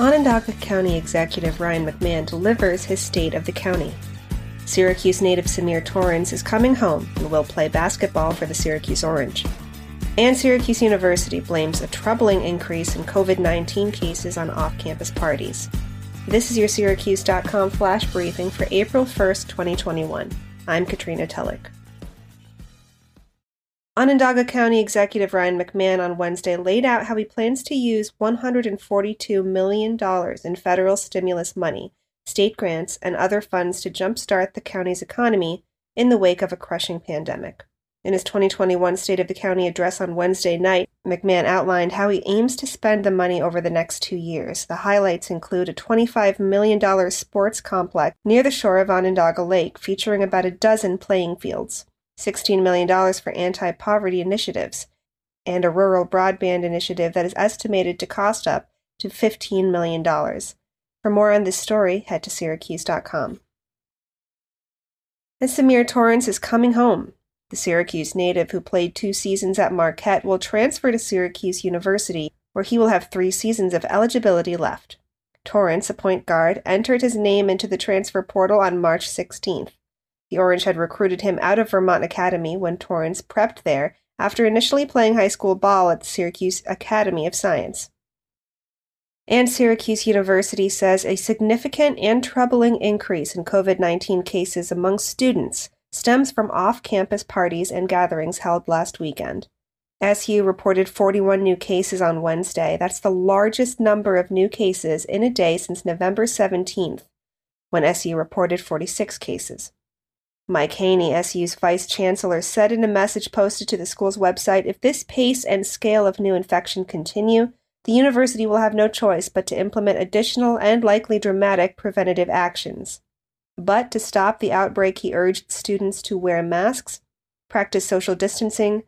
Onondaga County Executive Ryan McMahon delivers his State of the County. Syracuse native Symir Torrence is coming home and will play basketball for the Syracuse Orange. And Syracuse University blames a troubling increase in COVID 19 cases on off campus parties. This is your Syracuse.com flash briefing for April 1st, 2021. I'm Katrina Tulloch. Onondaga County Executive Ryan McMahon on Wednesday laid out how he plans to use $142 million in federal stimulus money, state grants, and other funds to jumpstart the county's economy in the wake of a crushing pandemic. In his 2021 State of the County address on Wednesday night, McMahon outlined how he aims to spend the money over the next two years. The highlights include a $25 million sports complex near the shore of Onondaga Lake, featuring about a dozen playing fields. $16 million for anti poverty initiatives, and a rural broadband initiative that is estimated to cost up to $15 million. For more on this story, head to Syracuse.com. And Symir Torrence is coming home. The Syracuse native who played two seasons at Marquette will transfer to Syracuse University, where he will have three seasons of eligibility left. Torrence, a point guard, entered his name into the transfer portal on March 16th. The Orange had recruited him out of Vermont Academy when Torrence prepped there after initially playing high school ball at the Syracuse Academy of Science. And Syracuse University says a significant and troubling increase in COVID 19 cases among students stems from off campus parties and gatherings held last weekend. SU reported 41 new cases on Wednesday. That's the largest number of new cases in a day since November 17th, when SU reported 46 cases. Mike Haynie, SU's vice chancellor, said in a message posted to the school's website if this pace and scale of new infection continue, the university will have no choice but to implement additional and likely dramatic preventative actions. But to stop the outbreak, he urged students to wear masks, practice social distancing,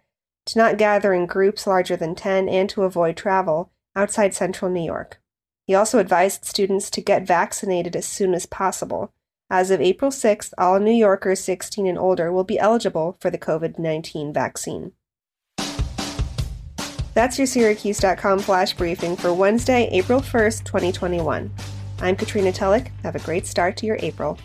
to not gather in groups larger than 10, and to avoid travel outside central New York. He also advised students to get vaccinated as soon as possible as of April 6th, all New Yorkers 16 and older will be eligible for the COVID 19 vaccine. That's your Syracuse.com flash briefing for Wednesday, April 1st, 2021. I'm Katrina Tulloch. Have a great start to your April.